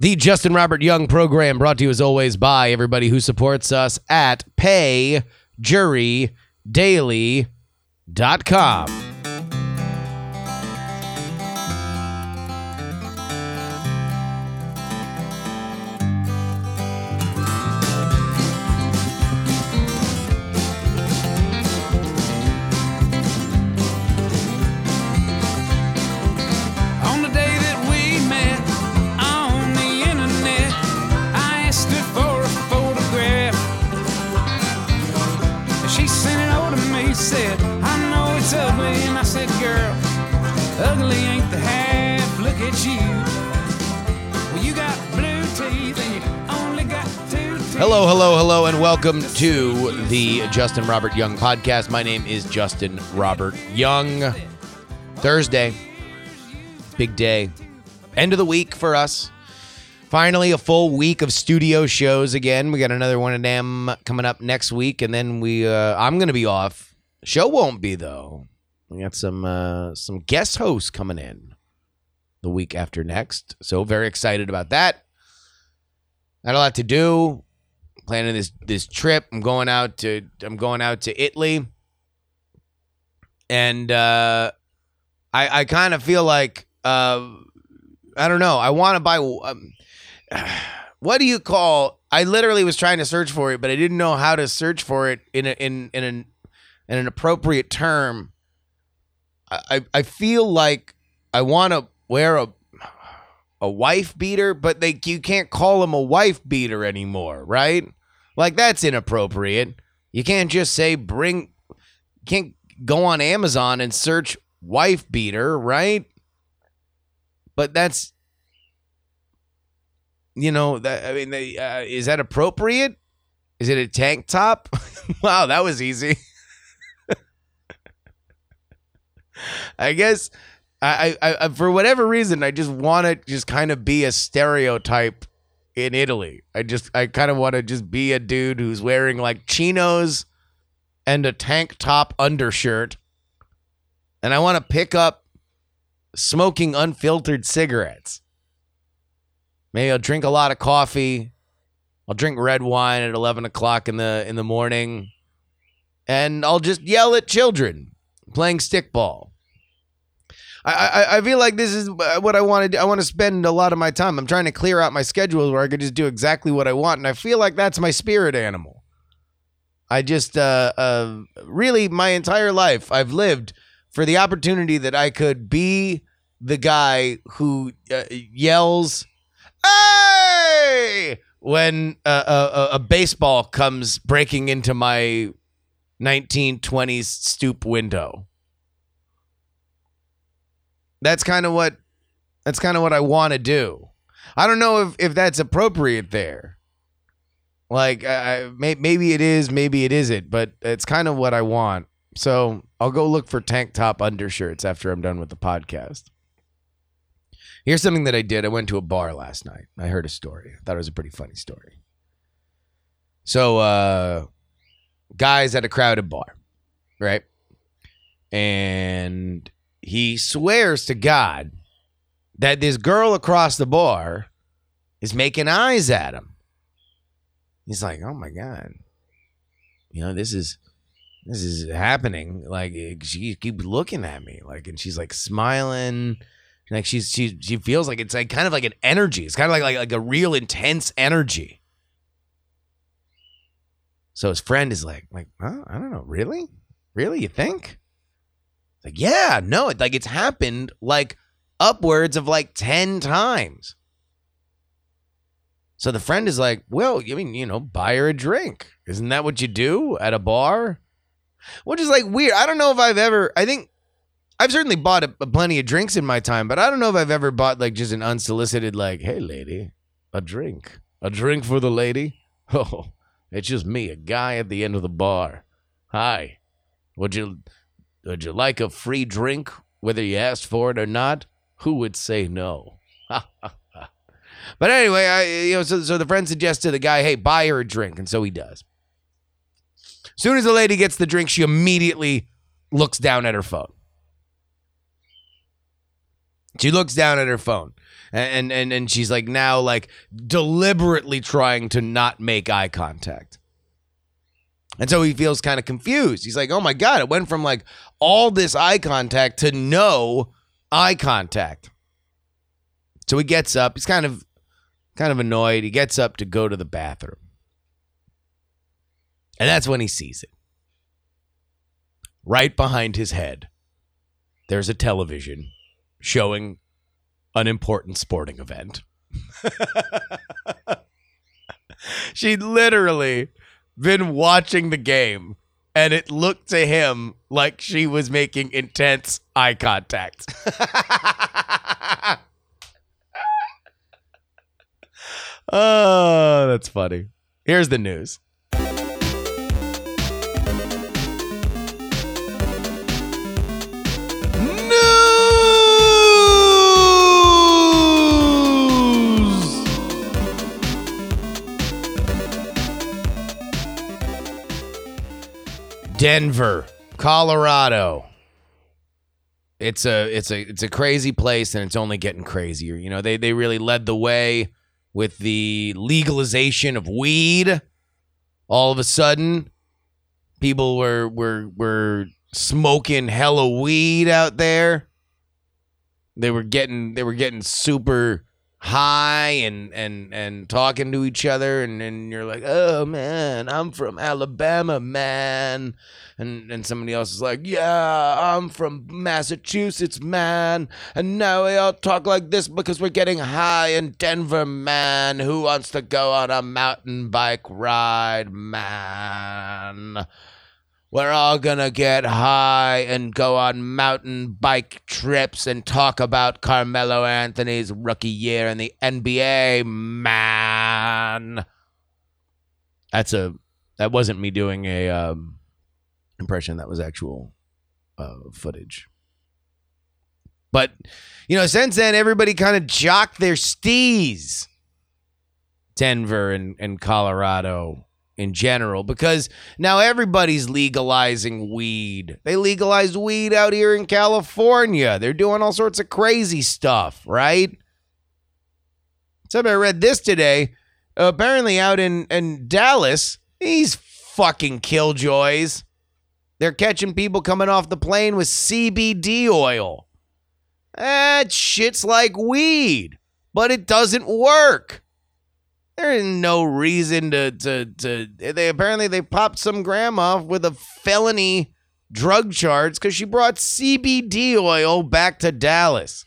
The Justin Robert Young program brought to you as always by everybody who supports us at payjurydaily.com. Hello, hello, hello, and welcome to the Justin Robert Young podcast. My name is Justin Robert Young. Thursday, big day, end of the week for us. Finally, a full week of studio shows again. We got another one of them coming up next week, and then we uh, I'm gonna be off. Show won't be though. We got some uh, some guest hosts coming in the week after next, so very excited about that. Not a lot to do planning this this trip. I'm going out to I'm going out to Italy, and uh, I I kind of feel like uh, I don't know. I want to buy. Um, what do you call? I literally was trying to search for it, but I didn't know how to search for it in a, in in an in an appropriate term. I I, I feel like I want to wear a a wife beater, but they you can't call him a wife beater anymore, right? Like that's inappropriate. You can't just say bring can't go on Amazon and search wife beater, right? But that's you know that I mean they, uh, is that appropriate? Is it a tank top? wow, that was easy. I guess I, I, I for whatever reason I just want to just kind of be a stereotype in Italy. I just I kind of want to just be a dude who's wearing like chinos and a tank top undershirt. And I want to pick up smoking unfiltered cigarettes. Maybe I'll drink a lot of coffee. I'll drink red wine at eleven o'clock in the in the morning. And I'll just yell at children playing stickball. I, I I feel like this is what I want to do. I want to spend a lot of my time. I'm trying to clear out my schedule where I could just do exactly what I want, and I feel like that's my spirit animal. I just uh, uh really my entire life I've lived for the opportunity that I could be the guy who uh, yells, "Hey!" when uh, a, a, a baseball comes breaking into my 1920s stoop window that's kind of what that's kind of what I want to do. I don't know if if that's appropriate there. Like I, I- may, maybe it is, maybe it isn't, but it's kind of what I want. So I'll go look for tank top undershirts after I'm done with the podcast. Here's something that I did. I went to a bar last night. I heard a story. I thought it was a pretty funny story. So, uh, guys at a crowded bar, right? And he swears to God that this girl across the bar is making eyes at him. He's like, "Oh my god, you know this is this is happening." Like she keeps looking at me, like, and she's like smiling, like she's she she feels like it's like kind of like an energy. It's kind of like like like a real intense energy. So his friend is like, like? I don't know, really, really, you think? Like, yeah, no, like it's happened like upwards of like 10 times. So the friend is like, well, I mean, you know, buy her a drink. Isn't that what you do at a bar? Which is like weird. I don't know if I've ever, I think I've certainly bought a, a plenty of drinks in my time, but I don't know if I've ever bought like just an unsolicited, like, hey, lady, a drink. A drink for the lady? Oh, it's just me, a guy at the end of the bar. Hi. Would you would you like a free drink, whether you asked for it or not? Who would say no? but anyway, I you know, so, so the friend suggests to the guy, hey, buy her a drink, and so he does. Soon as the lady gets the drink, she immediately looks down at her phone. She looks down at her phone and and and she's like now like deliberately trying to not make eye contact. And so he feels kind of confused. He's like, "Oh my god, it went from like all this eye contact to no eye contact." So he gets up. He's kind of kind of annoyed. He gets up to go to the bathroom. And that's when he sees it. Right behind his head, there's a television showing an important sporting event. She'd literally been watching the game, and it looked to him like she was making intense eye contact. oh, that's funny. Here's the news. Denver, Colorado. It's a it's a it's a crazy place and it's only getting crazier. You know, they they really led the way with the legalization of weed. All of a sudden, people were were were smoking hella weed out there. They were getting they were getting super high and and and talking to each other and and you're like, "Oh man, I'm from Alabama, man." And and somebody else is like, "Yeah, I'm from Massachusetts, man." And now we all talk like this because we're getting high in Denver, man. Who wants to go on a mountain bike ride, man? We're all gonna get high and go on mountain bike trips and talk about Carmelo Anthony's rookie year in the NBA, man. That's a that wasn't me doing a um, impression. That was actual uh, footage. But you know, since then, everybody kind of jocked their stees. Denver and, and Colorado in general because now everybody's legalizing weed. They legalized weed out here in California. They're doing all sorts of crazy stuff, right? Somebody read this today. apparently, out in, in Dallas, these fucking killjoys. They're catching people coming off the plane with CBD oil. That shit's like weed, but it doesn't work. There is no reason to to to. They apparently they popped some grandma with a felony drug charge because she brought CBD oil back to Dallas.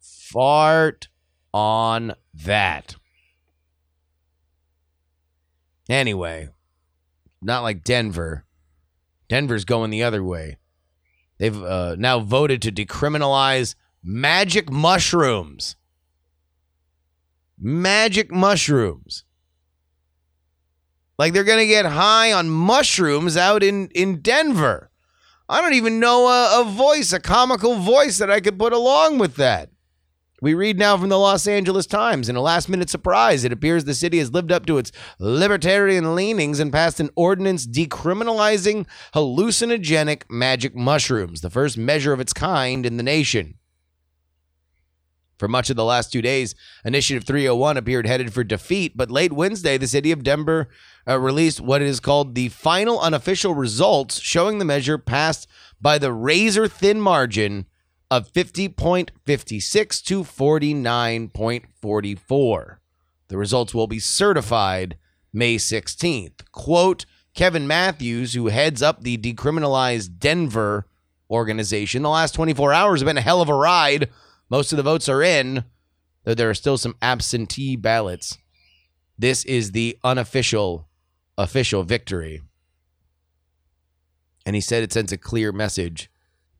Fart on that. Anyway, not like Denver. Denver's going the other way. They've uh, now voted to decriminalize magic mushrooms magic mushrooms. Like they're going to get high on mushrooms out in, in Denver. I don't even know a, a, voice, a comical voice that I could put along with that. We read now from the Los Angeles Times. In a last minute surprise, it appears the city has lived up to its libertarian leanings and passed an ordinance decriminalizing hallucinogenic magic mushrooms, the first measure of its kind in the nation. For much of the last two days, Initiative 301 appeared headed for defeat, but late Wednesday, the city of Denver uh, released what is called the final unofficial results, showing the measure passed by the razor thin margin of 50.56 to 49.44. The results will be certified May 16th. Quote Kevin Matthews, who heads up the decriminalized Denver organization, the last 24 hours have been a hell of a ride most of the votes are in, though there are still some absentee ballots. This is the unofficial, official victory. And he said it sends a clear message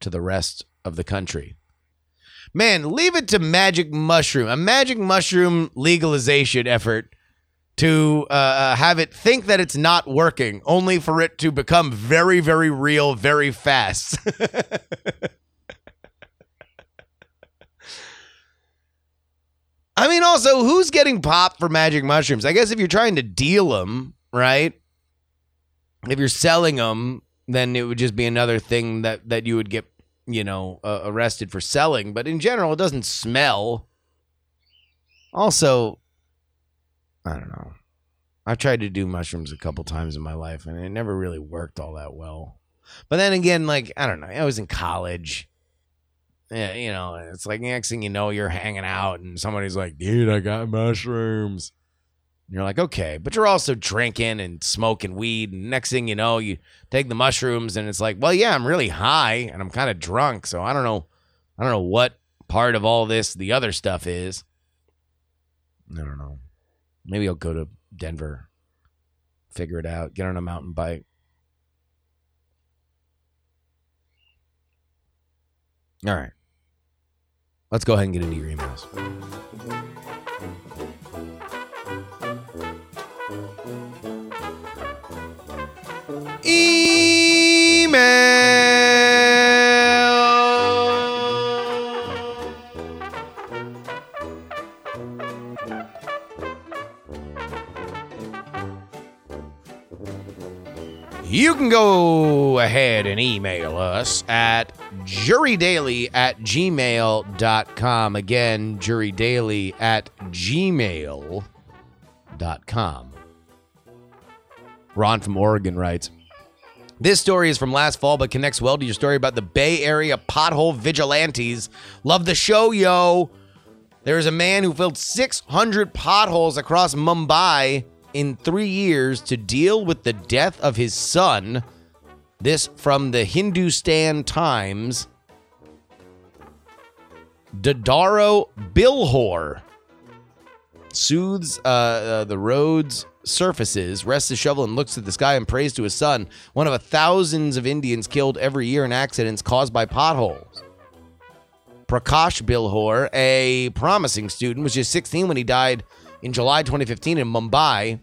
to the rest of the country. Man, leave it to Magic Mushroom, a Magic Mushroom legalization effort to uh, uh have it think that it's not working, only for it to become very, very real very fast. I mean, also, who's getting popped for magic mushrooms? I guess if you're trying to deal them, right? If you're selling them, then it would just be another thing that that you would get you know, uh, arrested for selling, but in general, it doesn't smell. Also, I don't know. I've tried to do mushrooms a couple times in my life, and it never really worked all that well. But then again, like I don't know, I was in college. Yeah, you know, it's like next thing you know, you're hanging out, and somebody's like, "Dude, I got mushrooms." And you're like, okay, but you're also drinking and smoking weed. And next thing you know, you take the mushrooms, and it's like, well, yeah, I'm really high and I'm kind of drunk. So I don't know, I don't know what part of all this the other stuff is. I don't know. Maybe I'll go to Denver, figure it out, get on a mountain bike. All right. Let's go ahead and get into your emails. Email. You can go ahead and email us at jurydaily at gmail.com. Again, jurydaily at gmail.com. Ron from Oregon writes This story is from last fall, but connects well to your story about the Bay Area pothole vigilantes. Love the show, yo. There is a man who filled 600 potholes across Mumbai in three years to deal with the death of his son. This from the Hindustan Times. Dadarao Bilhore soothes uh, uh, the road's surfaces, rests his shovel, and looks at the sky and prays to his son, one of a thousands of Indians killed every year in accidents caused by potholes. Prakash Bilhore, a promising student, was just 16 when he died in July 2015 in Mumbai,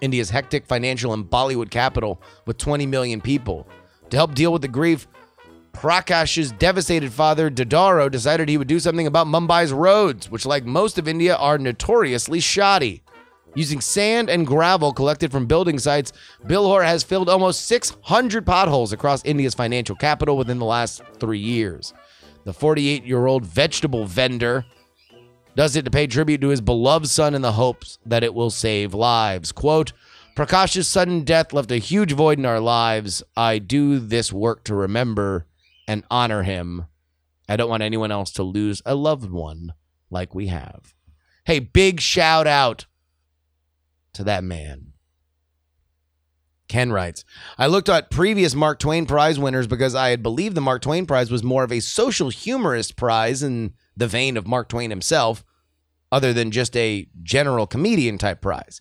India's hectic financial and Bollywood capital with 20 million people. To help deal with the grief, Prakash's devastated father, Dadarao, decided he would do something about Mumbai's roads, which, like most of India, are notoriously shoddy. Using sand and gravel collected from building sites, Bilhore has filled almost 600 potholes across India's financial capital within the last three years. The 48 year old vegetable vendor does it to pay tribute to his beloved son in the hopes that it will save lives. Quote, Prakash's sudden death left a huge void in our lives. I do this work to remember and honor him. I don't want anyone else to lose a loved one like we have. Hey, big shout out to that man. Ken writes, I looked at previous Mark Twain Prize winners because I had believed the Mark Twain Prize was more of a social humorist prize in the vein of Mark Twain himself, other than just a general comedian type prize.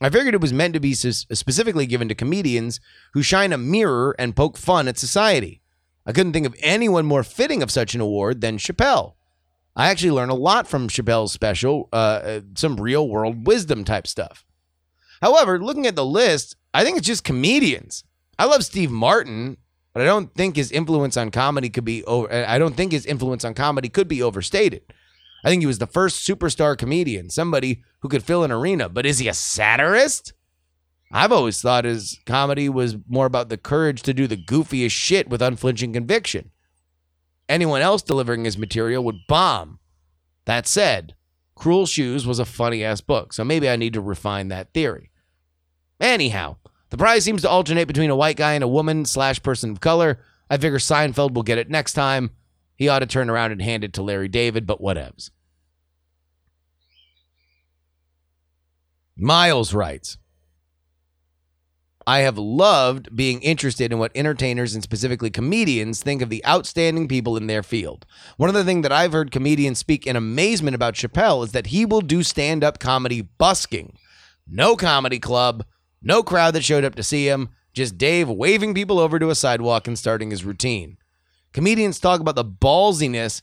I figured it was meant to be specifically given to comedians who shine a mirror and poke fun at society. I couldn't think of anyone more fitting of such an award than Chappelle. I actually learned a lot from Chappelle's special, uh, uh, some real world wisdom type stuff. However, looking at the list, I think it's just comedians. I love Steve Martin, but I don't think his influence on comedy could be over. I don't think his influence on comedy could be overstated. I think he was the first superstar comedian, somebody who could fill an arena. But is he a satirist? I've always thought his comedy was more about the courage to do the goofiest shit with unflinching conviction. Anyone else delivering his material would bomb. That said, Cruel Shoes was a funny ass book, so maybe I need to refine that theory. Anyhow, the prize seems to alternate between a white guy and a woman slash person of color. I figure Seinfeld will get it next time. He ought to turn around and hand it to Larry David, but whatevs. Miles writes I have loved being interested in what entertainers and specifically comedians think of the outstanding people in their field. One of the things that I've heard comedians speak in amazement about Chappelle is that he will do stand up comedy busking. No comedy club, no crowd that showed up to see him, just Dave waving people over to a sidewalk and starting his routine. Comedians talk about the ballsiness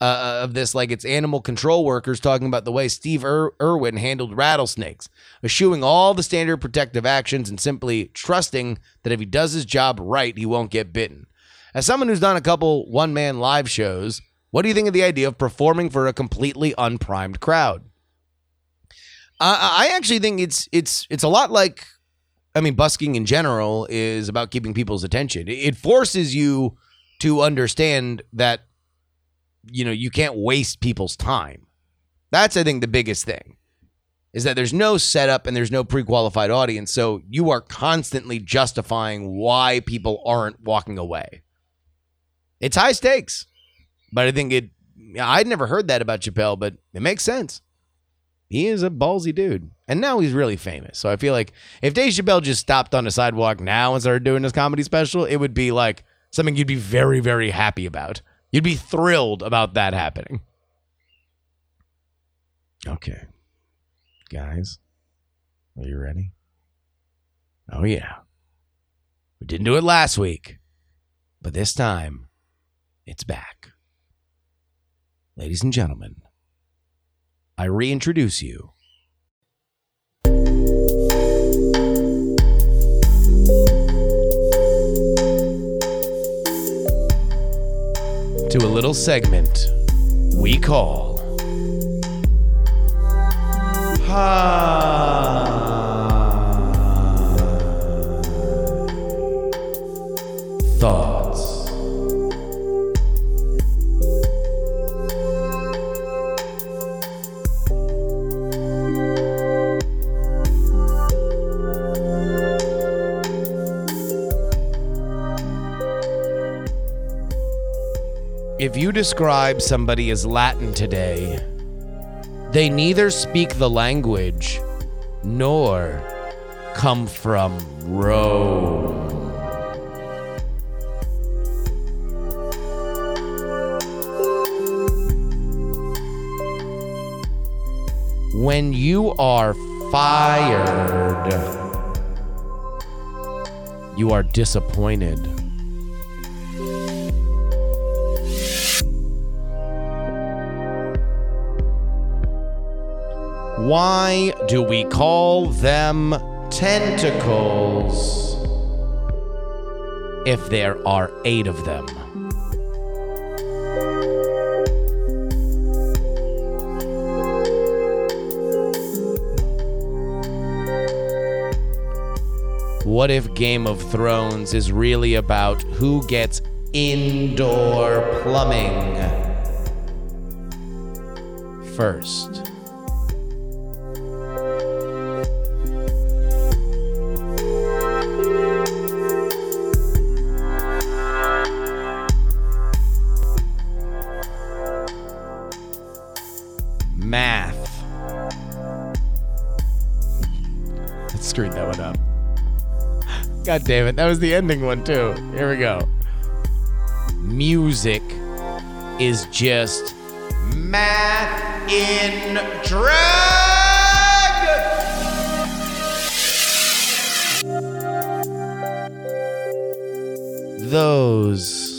uh, of this like it's animal control workers talking about the way Steve Ir- Irwin handled rattlesnakes, eschewing all the standard protective actions and simply trusting that if he does his job right, he won't get bitten. As someone who's done a couple one man live shows, what do you think of the idea of performing for a completely unprimed crowd? I actually think it's it's it's a lot like, I mean, busking in general is about keeping people's attention. It forces you to understand that you know you can't waste people's time. That's I think the biggest thing is that there's no setup and there's no pre-qualified audience, so you are constantly justifying why people aren't walking away. It's high stakes, but I think it. I'd never heard that about Chappelle, but it makes sense. He is a ballsy dude, and now he's really famous. So I feel like if Dave Chappelle just stopped on the sidewalk now and started doing his comedy special, it would be like something you'd be very, very happy about. You'd be thrilled about that happening. Okay. Guys, are you ready? Oh, yeah. We didn't do it last week, but this time it's back. Ladies and gentlemen, I reintroduce you to a little segment we call. Describe somebody as Latin today, they neither speak the language nor come from Rome. When you are fired, you are disappointed. Why do we call them tentacles if there are eight of them? What if Game of Thrones is really about who gets indoor plumbing first? God damn it. That was the ending one, too. Here we go. Music is just math in drag. Those.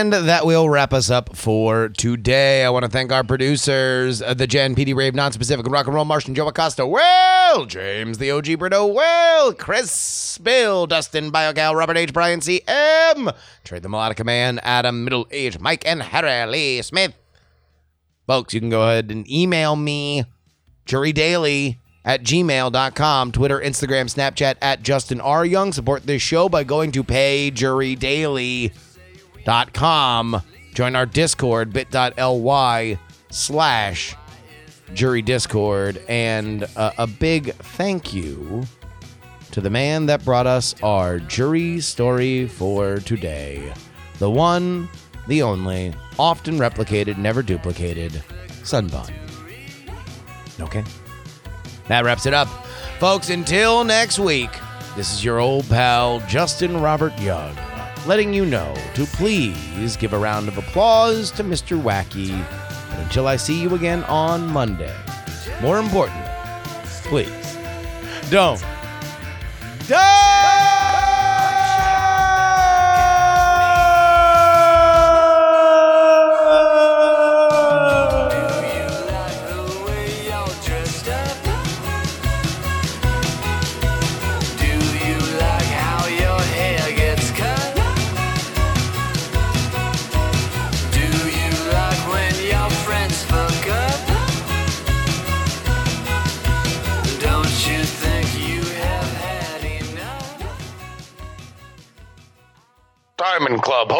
And that will wrap us up for today. I want to thank our producers, uh, the Jen, PD Rave, Non-Specific, Rock and Roll, Martian, Joe Acosta, Well, James, the OG Brito, Well, Chris, Bill, Dustin, BioGal, Robert H, Brian C, M, Trade the Melodica Man, Adam, Middle Age, Mike, and Harry Lee Smith. Folks, you can go ahead and email me, Jury Daily at gmail.com, Twitter, Instagram, Snapchat at Justin R. Young. Support this show by going to payjurydaily.com. Join our Discord, bit.ly slash jury discord. And uh, a big thank you to the man that brought us our jury story for today. The one, the only, often replicated, never duplicated, Sunbun. Okay? That wraps it up. Folks, until next week, this is your old pal, Justin Robert Young, letting you know to please give a round of applause to Mr. Wacky. And until I see you again on Monday, more important, please don't. Diamond